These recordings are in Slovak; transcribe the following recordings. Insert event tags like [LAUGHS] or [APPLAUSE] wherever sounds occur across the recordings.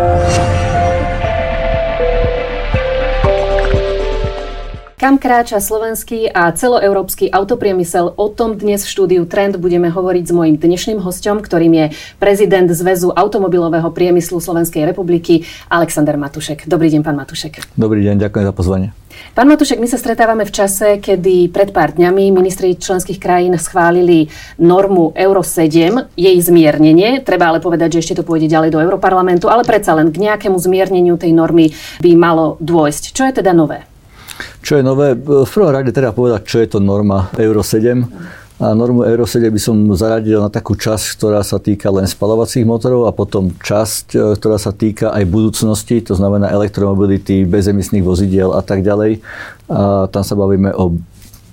Bye. Kam kráča slovenský a celoeurópsky autopriemysel? O tom dnes v štúdiu Trend budeme hovoriť s mojím dnešným hostom, ktorým je prezident Zväzu automobilového priemyslu Slovenskej republiky Alexander Matušek. Dobrý deň, pán Matušek. Dobrý deň, ďakujem za pozvanie. Pán Matušek, my sa stretávame v čase, kedy pred pár dňami ministri členských krajín schválili normu Euro 7, jej zmiernenie. Treba ale povedať, že ešte to pôjde ďalej do Europarlamentu, ale predsa len k nejakému zmierneniu tej normy by malo dôjsť. Čo je teda nové? Čo je nové? V prvom rade treba povedať, čo je to norma Euro 7. A normu Euro 7 by som zaradil na takú časť, ktorá sa týka len spalovacích motorov a potom časť, e, ktorá sa týka aj budúcnosti, to znamená elektromobility, bezemisných vozidiel a tak ďalej. A tam sa bavíme o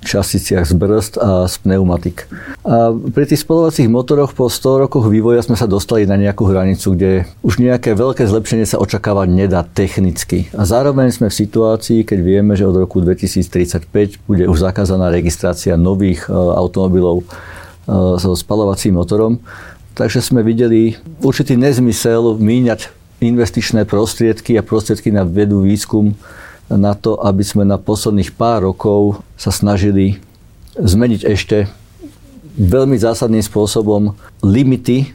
časticiach z brzd a z pneumatik. A pri tých spolovacích motoroch po 100 rokoch vývoja sme sa dostali na nejakú hranicu, kde už nejaké veľké zlepšenie sa očakávať nedá technicky. A zároveň sme v situácii, keď vieme, že od roku 2035 bude už zakázaná registrácia nových e, automobilov e, so spalovacím motorom. Takže sme videli určitý nezmysel míňať investičné prostriedky a prostriedky na vedu výskum na to, aby sme na posledných pár rokov sa snažili zmeniť ešte veľmi zásadným spôsobom limity, e,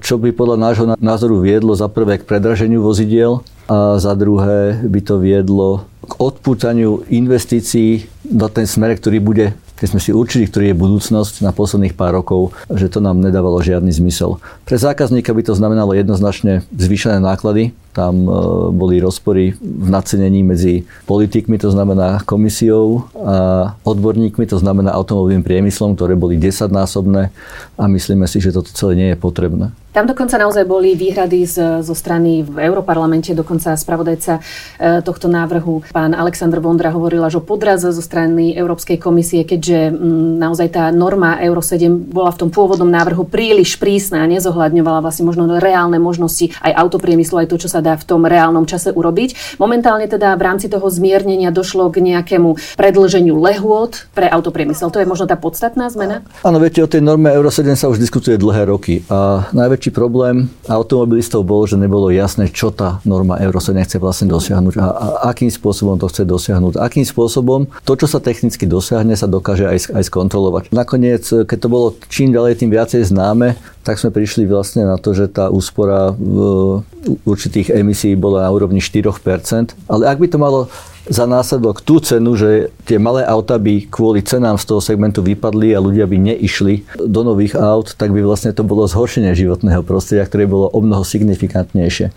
čo by podľa nášho názoru viedlo za prvé k predraženiu vozidiel a za druhé by to viedlo k odpútaniu investícií do ten smer, ktorý bude keď sme si určili, ktorý je budúcnosť na posledných pár rokov, že to nám nedávalo žiadny zmysel. Pre zákazníka by to znamenalo jednoznačne zvýšené náklady, tam e, boli rozpory v nacenení medzi politikmi, to znamená komisiou a odborníkmi, to znamená automobilovým priemyslom, ktoré boli desaťnásobné a myslíme si, že toto celé nie je potrebné. Tam dokonca naozaj boli výhrady z, zo strany v Európarlamente, dokonca spravodajca e, tohto návrhu, pán Aleksandr Vondra hovorila, že podraz zo strany Európskej komisie, keďže m, naozaj tá norma Euro 7 bola v tom pôvodnom návrhu príliš prísna a nezohľadňovala vlastne možno reálne možnosti aj autopriemyslu, aj to, čo sa dá v tom reálnom čase urobiť. Momentálne teda v rámci toho zmiernenia došlo k nejakému predlženiu lehôd pre autopriemysel. To je možno tá podstatná zmena? Áno, viete, o tej norme Euro 7 sa už diskutuje dlhé roky a najväčší problém automobilistov bol, že nebolo jasné, čo tá norma Euro 7 chce vlastne dosiahnuť a, a akým spôsobom to chce dosiahnuť. Akým spôsobom to, čo sa technicky dosiahne, sa dokáže aj, aj skontrolovať. Nakoniec, keď to bolo čím ďalej, tým viacej známe, tak sme prišli vlastne na to, že tá úspora v určitých emisí bola na úrovni 4%. Ale ak by to malo za následok tú cenu, že tie malé auta by kvôli cenám z toho segmentu vypadli a ľudia by neišli do nových aut, tak by vlastne to bolo zhoršenie životného prostredia, ktoré bolo o mnoho signifikantnejšie.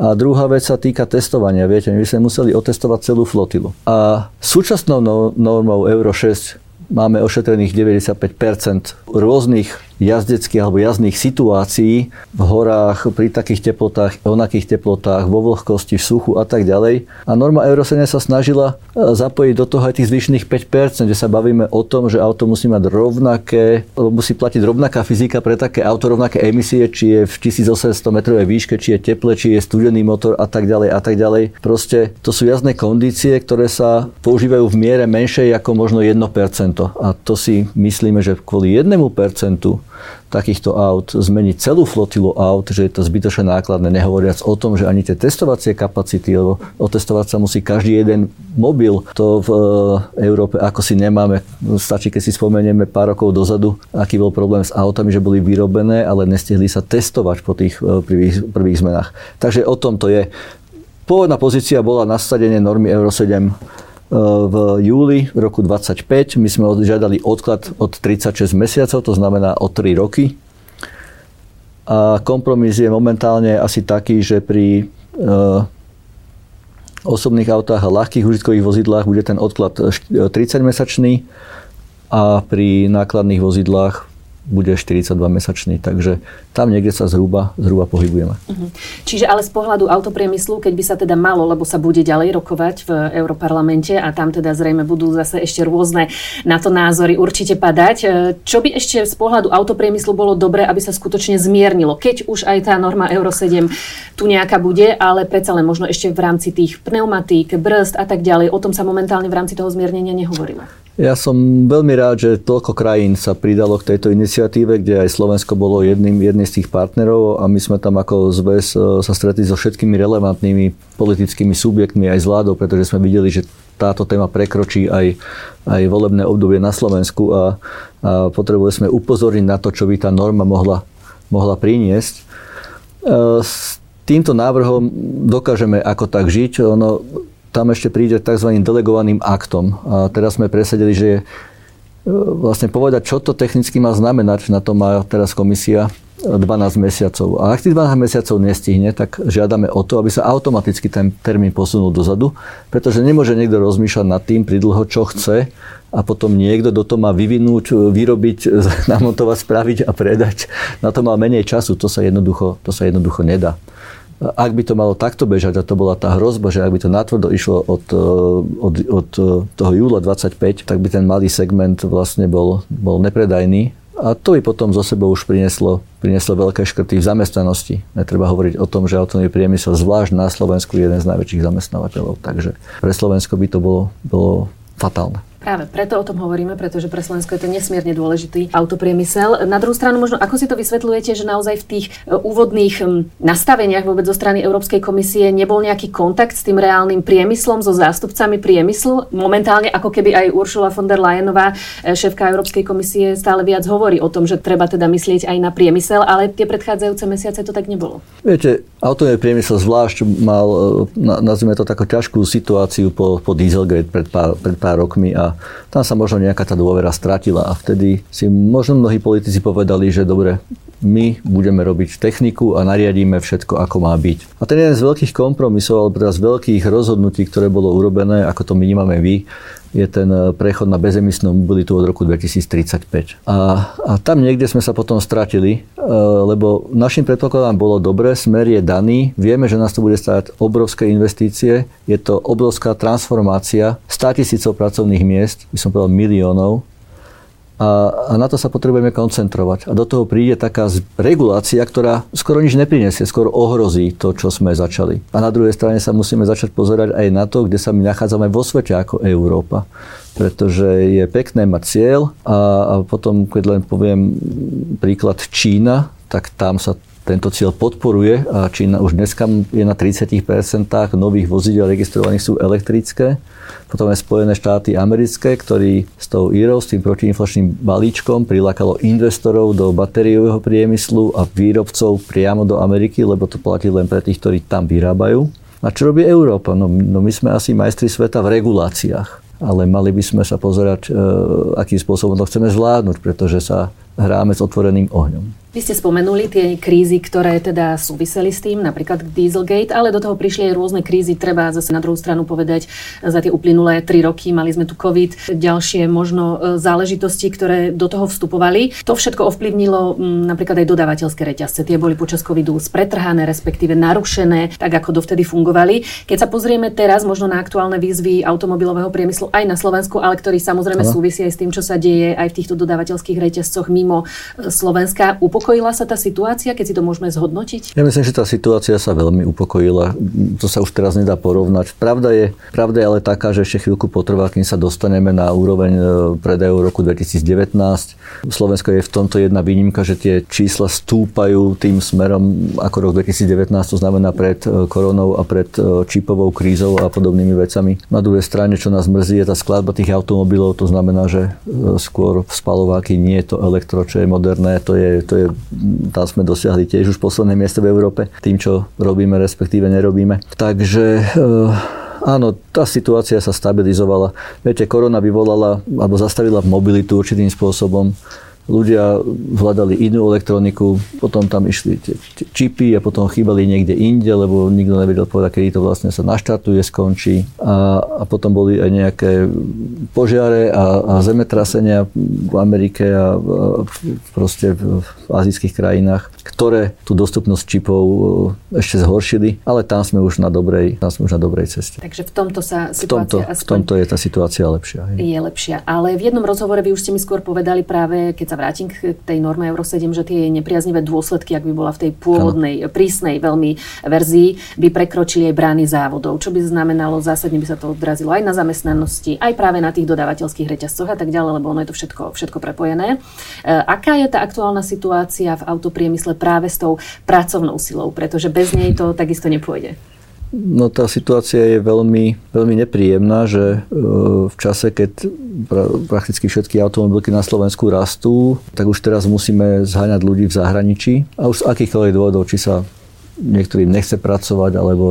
A druhá vec sa týka testovania. Viete, my sme museli otestovať celú flotilu. A súčasnou no- normou Euro 6 máme ošetrených 95% rôznych jazdeckých alebo jazdných situácií v horách, pri takých teplotách, onakých teplotách, vo vlhkosti, v suchu a tak ďalej. A norma Euro 7 sa snažila e, zapojiť do toho aj tých zvyšných 5%, kde sa bavíme o tom, že auto musí mať rovnaké, musí platiť rovnaká fyzika pre také auto, rovnaké emisie, či je v 1800 metrovej výške, či je teple, či je studený motor a tak ďalej a tak ďalej. Proste to sú jazdné kondície, ktoré sa používajú v miere menšej ako možno 1%. A to si myslíme, že kvôli 1% takýchto aut, zmeniť celú flotilu aut, že je to zbytočne nákladné, nehovoriac o tom, že ani tie testovacie kapacity, lebo otestovať sa musí každý jeden mobil, to v e, Európe ako si nemáme. Stačí, keď si spomenieme pár rokov dozadu, aký bol problém s autami, že boli vyrobené, ale nestihli sa testovať po tých e, prvých, prvých zmenách. Takže o tom to je. Pôvodná pozícia bola nasadenie normy Euro 7 v júli roku 25. My sme žiadali odklad od 36 mesiacov, to znamená o 3 roky. A kompromis je momentálne asi taký, že pri e, osobných autách a ľahkých užitkových vozidlách bude ten odklad 30-mesačný a pri nákladných vozidlách bude 42-mesačný, takže tam niekde sa zhruba, zhruba pohybujeme. Uh-huh. Čiže ale z pohľadu autopriemyslu, keď by sa teda malo, lebo sa bude ďalej rokovať v Európarlamente a tam teda zrejme budú zase ešte rôzne na to názory určite padať, e, čo by ešte z pohľadu autopriemyslu bolo dobré, aby sa skutočne zmiernilo, keď už aj tá norma Euro 7 tu nejaká bude, ale predsa len možno ešte v rámci tých pneumatík, brzd a tak ďalej, o tom sa momentálne v rámci toho zmiernenia nehovorilo. Ja som veľmi rád, že toľko krajín sa pridalo k tejto iniciatíve, kde aj Slovensko bolo jedným, jedným z tých partnerov a my sme tam ako zväz e, sa stretli so všetkými relevantnými politickými subjektmi aj s vládou, pretože sme videli, že táto téma prekročí aj, aj volebné obdobie na Slovensku a, a potrebovali sme upozorniť na to, čo by tá norma mohla, mohla priniesť. E, s týmto návrhom dokážeme ako tak žiť. Ono, tam ešte príde tzv. delegovaným aktom. A teraz sme presadili, že e, vlastne povedať, čo to technicky má znamenať, na to má teraz komisia 12 mesiacov. A ak tých 12 mesiacov nestihne, tak žiadame o to, aby sa automaticky ten termín posunul dozadu, pretože nemôže niekto rozmýšľať nad tým pridlho, čo chce a potom niekto do toho má vyvinúť, vyrobiť, [LAUGHS] namontovať, spraviť a predať. Na to má menej času, to sa jednoducho, to sa jednoducho nedá ak by to malo takto bežať, a to bola tá hrozba, že ak by to natvrdo išlo od, eh, od, od eh, toho júla 25, tak by ten malý segment vlastne bol, bol nepredajný. A to by potom zo sebou už prinieslo, prinieslo veľké škrty v zamestnanosti. Netreba hovoriť o tom, že automobilový priemysel, zvlášť na Slovensku, je jeden z najväčších zamestnávateľov. Takže pre Slovensko by to bolo, bolo fatálne. Práve preto o tom hovoríme, pretože pre Slovensko je to nesmierne dôležitý autopriemysel. Na druhú stranu, možno ako si to vysvetľujete, že naozaj v tých e, úvodných nastaveniach vôbec zo strany Európskej komisie nebol nejaký kontakt s tým reálnym priemyslom, so zástupcami priemyslu? Momentálne, ako keby aj Uršula von der Leyenová, e, šéfka Európskej komisie, stále viac hovorí o tom, že treba teda myslieť aj na priemysel, ale tie predchádzajúce mesiace to tak nebolo. Viete, automobilový priemysel zvlášť mal, e, nazvime to takú ťažkú situáciu po, po Dieselgate pred pár, pred pár rokmi a tam sa možno nejaká tá dôvera stratila a vtedy si možno mnohí politici povedali, že dobre, my budeme robiť techniku a nariadíme všetko, ako má byť. A ten jeden z veľkých kompromisov, alebo teda z veľkých rozhodnutí, ktoré bolo urobené, ako to vnímame vy, je ten eh, prechod na bezemisnú mobilitu od roku 2035. A, a tam niekde sme sa potom stratili, eh, lebo našim predpokladom bolo dobre, smer je daný, vieme, že nás to bude stáť obrovské investície, je to obrovská transformácia 100 tisícov pracovných miest, by som povedal miliónov, a, a na to sa potrebujeme koncentrovať. A do toho príde taká regulácia, ktorá skoro nič neprinesie, skoro ohrozí to, čo sme začali. A na druhej strane sa musíme začať pozerať aj na to, kde sa my nachádzame vo svete ako Európa. Pretože je pekné mať cieľ a, a potom, keď len poviem príklad Čína, tak tam sa tento cieľ podporuje a Čína už dneska je na 30% nových vozidel registrovaných sú elektrické potom aj Spojené štáty americké, ktorí s tou IRO, s tým protiinflačným balíčkom prilákalo investorov do batériového priemyslu a výrobcov priamo do Ameriky, lebo to platí len pre tých, ktorí tam vyrábajú. A čo robí Európa? No, no my sme asi majstri sveta v reguláciách ale mali by sme sa pozerať, e, akým spôsobom to chceme zvládnuť, pretože sa hráme s otvoreným ohňom. Vy ste spomenuli tie krízy, ktoré teda súviseli s tým, napríklad Dieselgate, ale do toho prišli aj rôzne krízy. Treba zase na druhú stranu povedať, za tie uplynulé tri roky mali sme tu COVID, ďalšie možno e, záležitosti, ktoré do toho vstupovali. To všetko ovplyvnilo napríklad aj dodávateľské reťazce. Tie boli počas covidu spretrhané, respektíve narušené, tak ako dovtedy fungovali. Keď sa pozrieme teraz možno na aktuálne výzvy automobilového priemyslu aj na Slovensku, ale ktorý samozrejme ano. súvisí aj s tým, čo sa deje aj v týchto dodávateľských reťazcoch mimo e, Slovenska. Upokojila sa tá situácia, keď si to môžeme zhodnotiť? Ja myslím, že tá situácia sa veľmi upokojila. To sa už teraz nedá porovnať. Pravda je, pravda je ale taká, že ešte chvíľku potrvá, kým sa dostaneme na úroveň e, predajov roku 2019. Slovensko je v tomto jedna výnimka, že tie čísla stúpajú tým smerom ako rok 2019, to znamená pred e, koronou a pred e, čipovou krízou a podobnými vecami. Na druhej strane, čo nás mrzí, je tá skladba tých automobilov, to znamená, že skôr spalováky nie je to elektro, čo je moderné, to je, to je tam sme dosiahli tiež už posledné miesto v Európe tým, čo robíme, respektíve nerobíme. Takže eh, Áno, tá situácia sa stabilizovala. Viete, korona vyvolala alebo zastavila mobilitu určitým spôsobom ľudia hľadali inú elektroniku, potom tam išli tie čipy a potom chýbali niekde inde, lebo nikto nevedel povedať, kedy to vlastne sa naštartuje, skončí. A, a potom boli aj nejaké požiare a, a zemetrasenia v Amerike a, a proste v, v azijských krajinách, ktoré tú dostupnosť čipov e, ešte zhoršili, ale tam sme už na dobrej, tam sme už na dobrej ceste. Takže v tomto sa situácia v tomto, v tomto je tá situácia lepšia. Je lepšia. Ale v jednom rozhovore vy už ste mi skôr povedali práve, keď sa vrátim k tej norme Euro 7, že tie nepriaznivé dôsledky, ak by bola v tej pôvodnej, prísnej veľmi verzii, by prekročili aj brány závodov, čo by znamenalo, zásadne by sa to odrazilo aj na zamestnanosti, aj práve na tých dodávateľských reťazcoch a tak ďalej, lebo ono je to všetko, všetko prepojené. E, aká je tá aktuálna situácia v autopriemysle práve s tou pracovnou silou, pretože bez nej to takisto nepôjde? No tá situácia je veľmi, veľmi nepríjemná, že e, v čase, keď prakticky všetky automobilky na Slovensku rastú, tak už teraz musíme zháňať ľudí v zahraničí a už z akýchkoľvek dôvodov, či sa niektorým nechce pracovať, alebo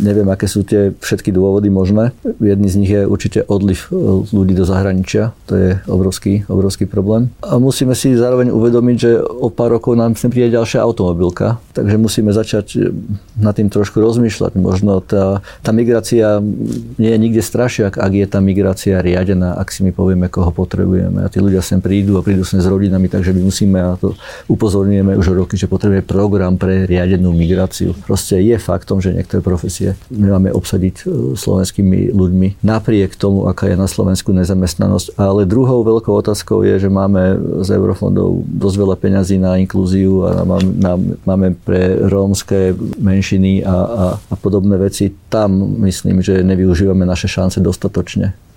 neviem, aké sú tie všetky dôvody možné. Jedný z nich je určite odliv e, ľudí do zahraničia. To je obrovský, obrovský problém. A musíme si zároveň uvedomiť, že o pár rokov nám sem príde ďalšia automobilka, takže musíme začať e, nad tým trošku rozmýšľať. Možno tá, tá migrácia nie je nikde strašiak, ak je tá migrácia riadená, ak si my povieme, koho potrebujeme. A tí ľudia sem prídu a prídu sem s rodinami, takže my musíme, a to upozorňujeme už roky, že potrebujeme program pre riadenú migráciu. Proste je faktom, že niektoré profesie nemáme obsadiť e, slovenskými ľuďmi napriek tomu, aká je na Slovensku nezamestnanosť. Ale druhou veľkou otázkou je, že máme z eurofondov dosť veľa peňazí na inklúziu a máme, máme pre rómske menšiny a, a, a podobné veci. Tam myslím, že nevyužívame naše šance dostatočne.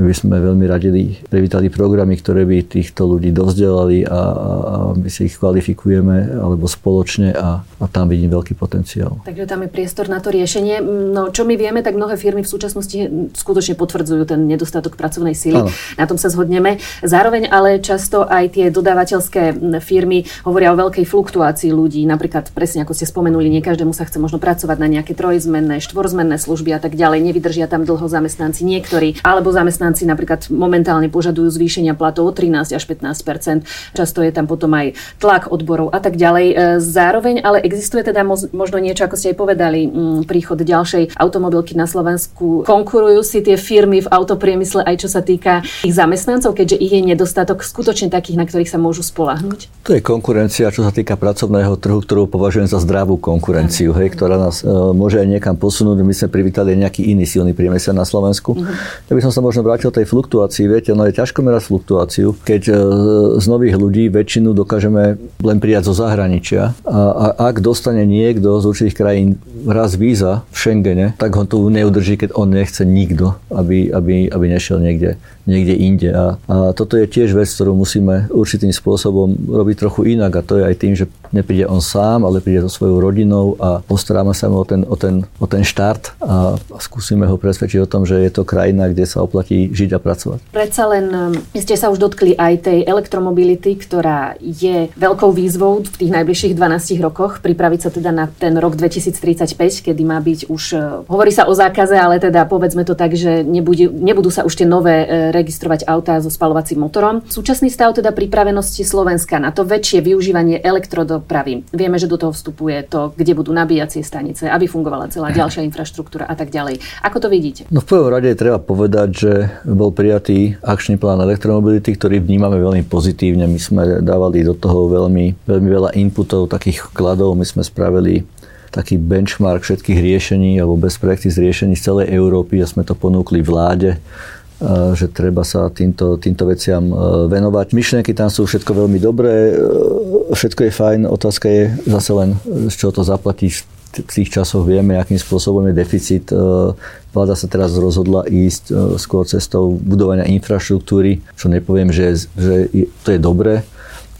My by sme veľmi radili privítali programy, ktoré by týchto ľudí dozdelali a, a my si ich kvalifikujeme alebo spoločne a, a tam vidím veľký potenciál. Takže tam je priestor na to riešenie. No, čo my vieme, tak mnohé firmy v súčasnosti skutočne potvrdzujú ten nedostatok pracovnej síly. Ano. Na tom sa zhodneme. Zároveň ale často aj tie dodávateľské firmy hovoria o veľkej fluktuácii ľudí. Napríklad presne ako ste spomenuli, nie každému sa chce možno pracovať na nejaké trojzmenné, štvorzmenné služby a tak ďalej. Nevydržia tam dlho zamestnanci niektorí, alebo zamestnanci zamestnanci napríklad momentálne požadujú zvýšenia platov o 13 až 15% Často je tam potom aj tlak odborov a tak ďalej. E, zároveň ale existuje teda možno niečo, ako ste aj povedali, príchod ďalšej automobilky na Slovensku. Konkurujú si tie firmy v autopriemysle aj čo sa týka ich zamestnancov, keďže ich je nedostatok skutočne takých, na ktorých sa môžu spolahnuť? To je konkurencia, čo sa týka pracovného trhu, ktorú považujem za zdravú konkurenciu, hej, ktorá nás uh, môže aj niekam posunúť. My sme privítali nejaký iný silný priemysel na Slovensku. Uh-huh. Ja by som sa možno vrátil tej fluktuácii. Viete, no je ťažko merať fluktuáciu, keď e, z nových ľudí väčšinu dokážeme len prijať zo zahraničia. A, a ak dostane niekto z určitých krajín raz víza v Schengene, tak ho tu neudrží, keď on nechce nikto, aby, aby, aby nešiel niekde, niekde inde. A, a toto je tiež vec, ktorú musíme určitým spôsobom robiť trochu inak. A to je aj tým, že nepríde on sám, ale príde so svojou rodinou a postaráme sa o ten, o ten, o ten štart a skúsime ho presvedčiť o tom, že je to krajina, kde sa oplatí žiť a pracovať. Predsa len um, ste sa už dotkli aj tej elektromobility, ktorá je veľkou výzvou v tých najbližších 12 rokoch. Pripraviť sa teda na ten rok 2035, kedy má byť už, uh, hovorí sa o zákaze, ale teda povedzme to tak, že nebudú, nebudú sa už tie nové uh, registrovať autá so spalovacím motorom. Súčasný stav teda pripravenosti Slovenska na to väčšie využívanie elektrodo dopravy. Vieme, že do toho vstupuje to, kde budú nabíjacie stanice, aby fungovala celá ďalšia infraštruktúra a tak ďalej. Ako to vidíte? No v prvom rade treba povedať, že bol prijatý akčný plán elektromobility, ktorý vnímame veľmi pozitívne. My sme dávali do toho veľmi, veľmi veľa inputov, takých vkladov. My sme spravili taký benchmark všetkých riešení alebo best practice riešení z celej Európy a sme to ponúkli vláde že treba sa týmto, týmto veciam e, venovať. Myšlienky tam sú všetko veľmi dobré, e, všetko je fajn, otázka je zase len, z čoho to zaplatí v tých časoch vieme, akým spôsobom je deficit. E, vláda sa teraz rozhodla ísť skôr cestou budovania infraštruktúry, čo nepoviem, že, že to je dobré,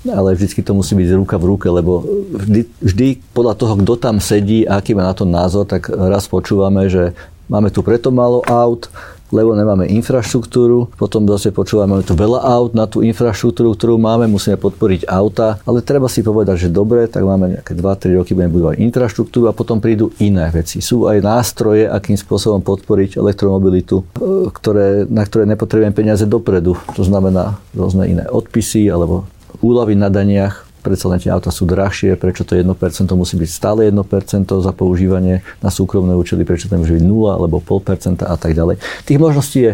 ale vždy to musí byť ruka v ruke, lebo vždy, vždy podľa toho, kto tam sedí a aký má na to názor, tak raz počúvame, že máme tu preto málo aut, lebo nemáme infraštruktúru. Potom zase počúvame, máme tu veľa aut na tú infraštruktúru, ktorú máme, musíme podporiť auta, ale treba si povedať, že dobre, tak máme nejaké 2-3 roky, budeme budovať infraštruktúru a potom prídu iné veci. Sú aj nástroje, akým spôsobom podporiť elektromobilitu, e, ktoré, na ktoré nepotrebujem peniaze dopredu. To znamená rôzne iné odpisy alebo úlavy na daniach, predsa len tie auta sú drahšie, prečo to 1% musí byť stále 1% za používanie na súkromné účely, prečo to môže byť 0 alebo 0,5% a tak ďalej. Tých možností je,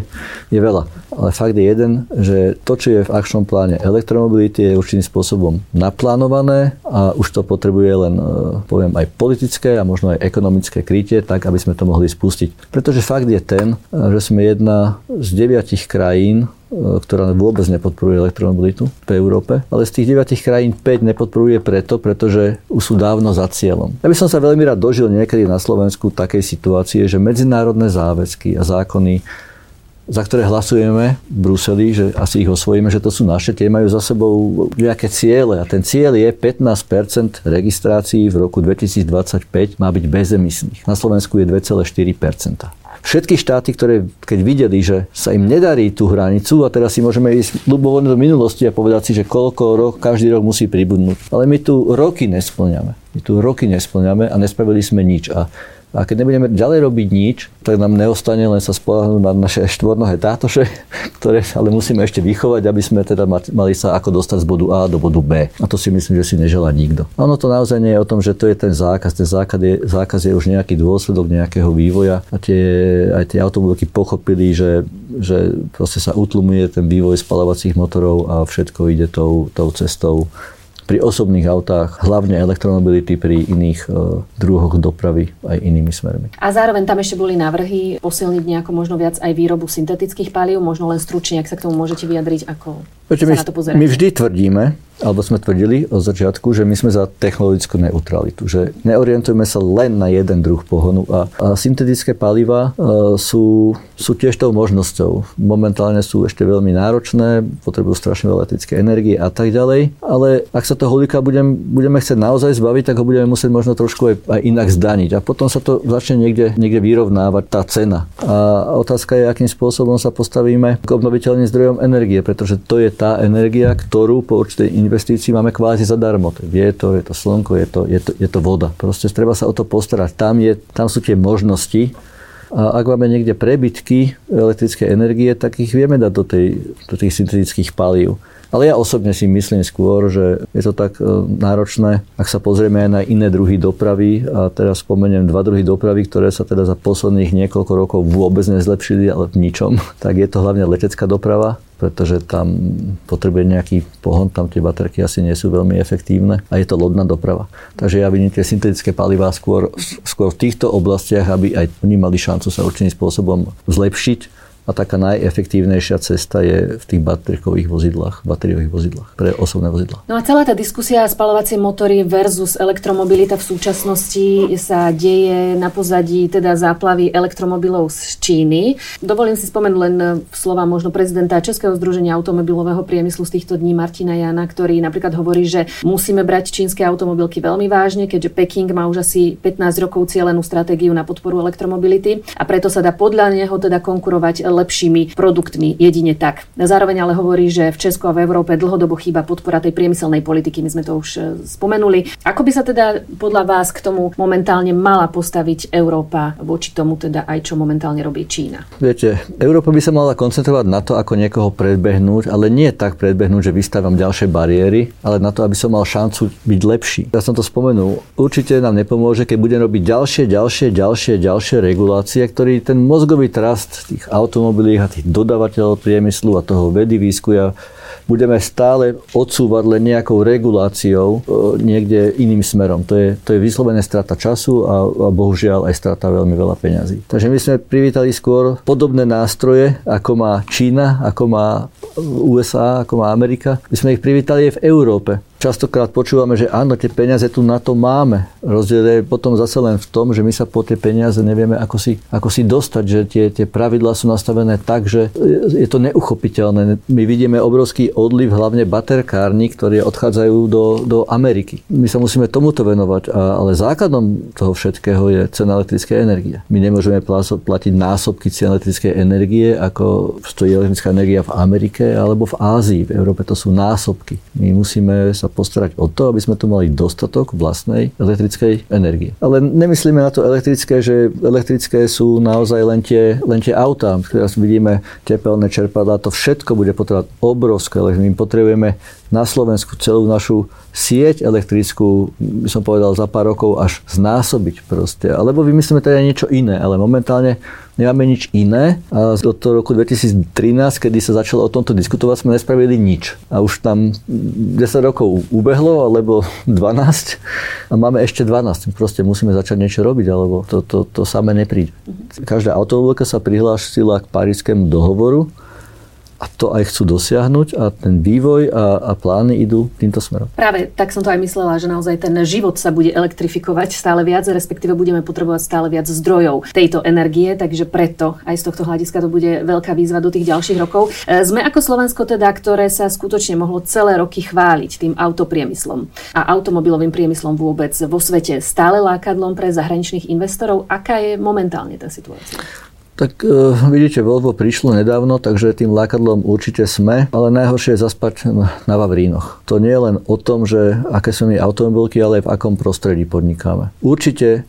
je veľa, ale fakt je jeden, že to, čo je v akčnom pláne elektromobility, je určitým spôsobom naplánované a už to potrebuje len, e, poviem, aj politické a možno aj ekonomické krytie, tak, aby sme to mohli spustiť. Pretože fakt je ten, že sme jedna z deviatich krajín, ktorá vôbec nepodporuje elektromobilitu v Európe, ale z tých 9 krajín 5 nepodporuje preto, pretože už sú dávno za cieľom. Ja by som sa veľmi rád dožil niekedy na Slovensku takej situácie, že medzinárodné záväzky a zákony za ktoré hlasujeme v Bruseli, že asi ich osvojíme, že to sú naše, tie majú za sebou nejaké ciele. A ten cieľ je 15% registrácií v roku 2025 má byť bezemisných. Na Slovensku je 2,4 Všetky štáty, ktoré keď videli, že sa im nedarí tú hranicu a teraz si môžeme ísť ľubovoľne do minulosti a povedať si, že koľko rok, každý rok musí pribudnúť. Ale my tu roky nesplňame. My tu roky nesplňame a nespravili sme nič. A a keď nebudeme ďalej robiť nič, tak nám neostane len sa spolahnúť na naše štvornohé tátoše, [LAUGHS] ktoré ale musíme ešte vychovať, aby sme teda mali sa ako dostať z bodu A do bodu B. A to si myslím, že si neželá nikto. A ono to naozaj nie je o tom, že to je ten zákaz. Ten zákaz je, zákaz je už nejaký dôsledok nejakého vývoja a tie, aj tie automobilky pochopili, že, že proste sa utlumuje ten vývoj spalovacích motorov a všetko ide tou, tou cestou pri osobných autách, hlavne elektromobility pri iných e, druhoch dopravy aj inými smermi. A zároveň tam ešte boli návrhy posilniť nejako možno viac aj výrobu syntetických palív, možno len stručne, ak sa k tomu môžete vyjadriť, ako Poďte, sa my, na to pozerať. My vždy tvrdíme, alebo sme tvrdili od začiatku, že my sme za technologickú neutralitu, že neorientujeme sa len na jeden druh pohonu a, a syntetické paliva e, sú, sú tiež tou možnosťou. Momentálne sú ešte veľmi náročné, potrebujú strašne veľa elektrické energie a tak ďalej, ale ak sa to holika budem, budeme chcieť naozaj zbaviť, tak ho budeme musieť možno trošku aj, aj inak zdaniť a potom sa to začne niekde, niekde vyrovnávať tá cena. A otázka je, akým spôsobom sa postavíme k obnoviteľným zdrojom energie, pretože to je tá energia, ktorú po určitej investícií máme kvázi zadarmo. To je vietor, je to slnko, je to, je to, je to voda. Proste treba sa o to postarať. Tam, je, tam sú tie možnosti. A ak máme niekde prebytky elektrické energie, tak ich vieme dať do, tej, do tých syntetických palív. Ale ja osobne si myslím skôr, že je to tak e, náročné, ak sa pozrieme aj na iné druhy dopravy. A teraz spomeniem dva druhy dopravy, ktoré sa teda za posledných niekoľko rokov vôbec nezlepšili, ale v ničom, [LAUGHS] tak je to hlavne letecká doprava pretože tam potrebuje nejaký pohon, tam tie baterky asi nie sú veľmi efektívne a je to lodná doprava. Takže ja vidím tie syntetické palivá skôr, skôr v týchto oblastiach, aby aj oni mali šancu sa určitým spôsobom zlepšiť a taká najefektívnejšia cesta je v tých bateriových vozidlách, batériových vozidlách pre osobné vozidlá. No a celá tá diskusia spalovacie motory versus elektromobilita v súčasnosti sa deje na pozadí teda záplavy elektromobilov z Číny. Dovolím si spomenúť len slova možno prezidenta Českého združenia automobilového priemyslu z týchto dní Martina Jana, ktorý napríklad hovorí, že musíme brať čínske automobilky veľmi vážne, keďže Peking má už asi 15 rokov cieľenú stratégiu na podporu elektromobility a preto sa dá podľa neho teda konkurovať lepšími produktmi jedine tak. Zároveň ale hovorí, že v Česku a v Európe dlhodobo chýba podpora tej priemyselnej politiky. My sme to už e, spomenuli. Ako by sa teda podľa vás k tomu momentálne mala postaviť Európa voči tomu teda aj čo momentálne robí Čína? Viete, Európa by sa mala koncentrovať na to, ako niekoho predbehnúť, ale nie tak predbehnúť, že vystavám ďalšie bariéry, ale na to, aby som mal šancu byť lepší. Ja som to spomenul. Určite nám nepomôže, keď budem robiť ďalšie, ďalšie, ďalšie, ďalšie regulácie, ktorý ten mozgový trast tých automobilov automobilích a tých dodávateľov priemyslu a toho vedy výskuja budeme stále odsúvať len nejakou reguláciou e, niekde iným smerom. To je, to je vyslovené strata času a, a bohužiaľ aj strata veľmi veľa peňazí. Takže my sme privítali skôr podobné nástroje, ako má Čína, ako má USA, ako má Amerika. My sme ich privítali aj v Európe. Častokrát počúvame, že áno, tie peniaze tu na to máme. Rozdiel je potom zase len v tom, že my sa po tie peniaze nevieme ako si, ako si dostať, že tie, tie pravidlá sú nastavené tak, že je to neuchopiteľné. My vidíme obrovský odliv hlavne baterkárni, ktorí odchádzajú do, do Ameriky. My sa musíme tomuto venovať, ale základom toho všetkého je cena elektrickej energie. My nemôžeme platiť násobky cien elektrickej energie, ako stojí elektrická energia v Amerike alebo v Ázii. V Európe to sú násobky. My musíme sa postarať o to, aby sme tu mali dostatok vlastnej elektrickej energie. Ale nemyslíme na to elektrické, že elektrické sú naozaj len tie, len tie autá. Teraz vidíme tepelné čerpadlá, to všetko bude potrebovať obrovské, ale my potrebujeme na Slovensku celú našu sieť elektrickú, by som povedal, za pár rokov až znásobiť proste. Alebo vymyslíme teda niečo iné, ale momentálne nemáme nič iné. A od toho roku 2013, kedy sa začalo o tomto diskutovať, sme nespravili nič. A už tam 10 rokov ubehlo, alebo 12 a máme ešte 12. Proste musíme začať niečo robiť, alebo to, to, to samé nepríde. Každá automobilka sa prihlásila k parískému dohovoru, a to aj chcú dosiahnuť a ten vývoj a, a plány idú týmto smerom. Práve tak som to aj myslela, že naozaj ten život sa bude elektrifikovať stále viac, respektíve budeme potrebovať stále viac zdrojov tejto energie, takže preto aj z tohto hľadiska to bude veľká výzva do tých ďalších rokov. E, sme ako Slovensko teda, ktoré sa skutočne mohlo celé roky chváliť tým autopriemyslom a automobilovým priemyslom vôbec vo svete stále lákadlom pre zahraničných investorov. Aká je momentálne tá situácia? Tak e, vidíte, Volvo prišlo nedávno, takže tým lákadlom určite sme, ale najhoršie je zaspať na Vavrínoch. To nie je len o tom, že aké sú mi automobilky, ale aj v akom prostredí podnikáme. Určite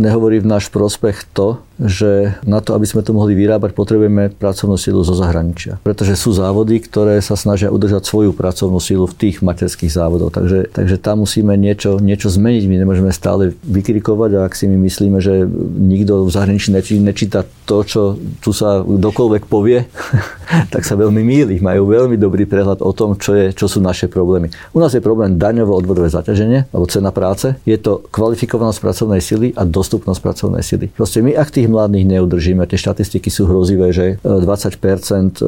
nehovorí v náš prospech to, že na to, aby sme to mohli vyrábať, potrebujeme pracovnú silu zo zahraničia. Pretože sú závody, ktoré sa snažia udržať svoju pracovnú silu v tých materských závodoch. Takže, takže tam musíme niečo, niečo zmeniť. My nemôžeme stále vykrikovať a ak si my myslíme, že nikto v zahraničí nečíta to, čo tu sa dokoľvek povie, [LAUGHS] tak sa veľmi míli. Majú veľmi dobrý prehľad o tom, čo, je, čo sú naše problémy. U nás je problém daňovo-odvodové zaťaženie alebo cena práce. Je to kvalifikovanosť pracovnej sily a dostupnosť pracovnej sily. Proste my, ak tých mladých neudržíme. Tie štatistiky sú hrozivé, že 20% e, e,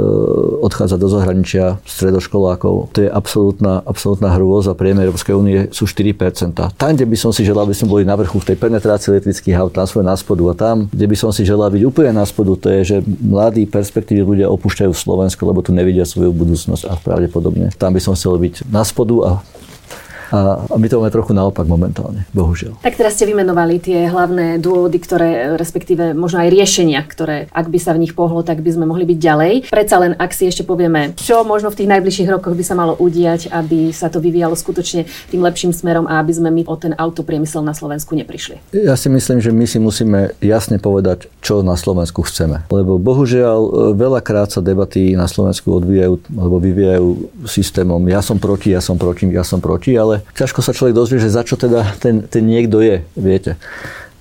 odchádza do zahraničia stredoškolákov. To je absolútna, absolútna hrôza. Priemer Európskej únie sú 4%. Tam, kde by som si želal, aby sme boli na vrchu v tej penetrácii elektrických aut, na spodu. A tam, kde by som si želal byť úplne na spodu, to je, že mladí perspektívi ľudia opúšťajú Slovensko, lebo tu nevidia svoju budúcnosť a pravdepodobne. Tam by som chcel byť na spodu a a, my to máme trochu naopak momentálne, bohužiaľ. Tak teraz ste vymenovali tie hlavné dôvody, ktoré, respektíve možno aj riešenia, ktoré, ak by sa v nich pohlo, tak by sme mohli byť ďalej. Predsa len, ak si ešte povieme, čo možno v tých najbližších rokoch by sa malo udiať, aby sa to vyvíjalo skutočne tým lepším smerom a aby sme my o ten autopriemysel na Slovensku neprišli. Ja si myslím, že my si musíme jasne povedať, čo na Slovensku chceme. Lebo bohužiaľ e, veľakrát sa debaty na Slovensku odvíjajú alebo vyvíjajú systémom ja som proti, ja som proti, ja som proti, ale ťažko sa človek dozvie, že za čo teda ten, ten niekto je, viete.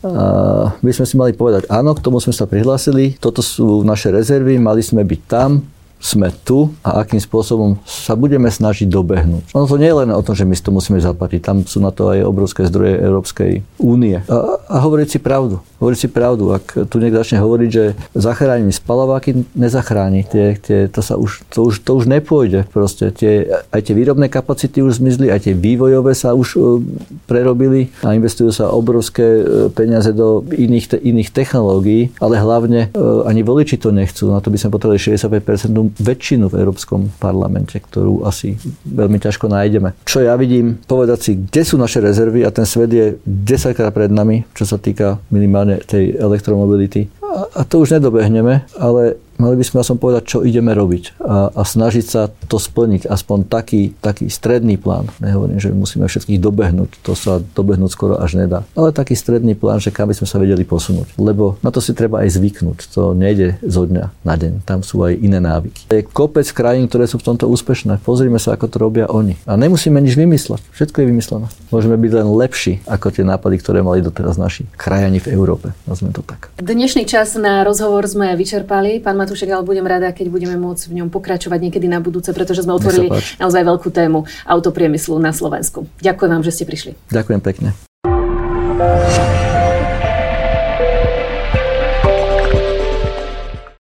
A my sme si mali povedať, áno, k tomu sme sa prihlásili, toto sú naše rezervy, mali sme byť tam, sme tu a akým spôsobom sa budeme snažiť dobehnúť. Ono to nie je len o tom, že my si to musíme zaplatiť, tam sú na to aj obrovské zdroje Európskej únie. A, a hovoriť si pravdu. Hovoriť si pravdu. Ak tu niekto začne hovoriť, že zachránim spalováky, nezachráni. Tie, tie, to, sa už, to, už, to už nepôjde. Proste tie, aj tie výrobné kapacity už zmizli, aj tie vývojové sa už uh, prerobili a investujú sa obrovské uh, peniaze do iných, te, iných technológií, ale hlavne uh, ani voliči to nechcú. Na to by sme potrebovali 65% väčšinu v Európskom parlamente, ktorú asi veľmi ťažko nájdeme. Čo ja vidím, povedať si, kde sú naše rezervy a ten svet je 10 krát pred nami, čo sa týka minimálne tej elektromobility. A, a to už nedobehneme, ale mali by sme som povedať, čo ideme robiť a, a snažiť sa to splniť, aspoň taký, taký stredný plán. Nehovorím, že musíme všetkých dobehnúť, to sa dobehnúť skoro až nedá. Ale taký stredný plán, že kam by sme sa vedeli posunúť. Lebo na to si treba aj zvyknúť. To nejde zo dňa na deň. Tam sú aj iné návyky. Je kopec krajín, ktoré sú v tomto úspešné. Pozrime sa, ako to robia oni. A nemusíme nič vymysleť. Všetko je vymyslené. Môžeme byť len lepší ako tie nápady, ktoré mali doteraz naši krajani v Európe. Nazvime to tak. Dnešný čas na rozhovor sme vyčerpali. Pán Matúšek, ale budem rada, keď budeme môcť v ňom pokračovať niekedy na budúce, pretože sme otvorili naozaj veľkú tému autopriemyslu na Slovensku. Ďakujem vám, že ste prišli. Ďakujem pekne.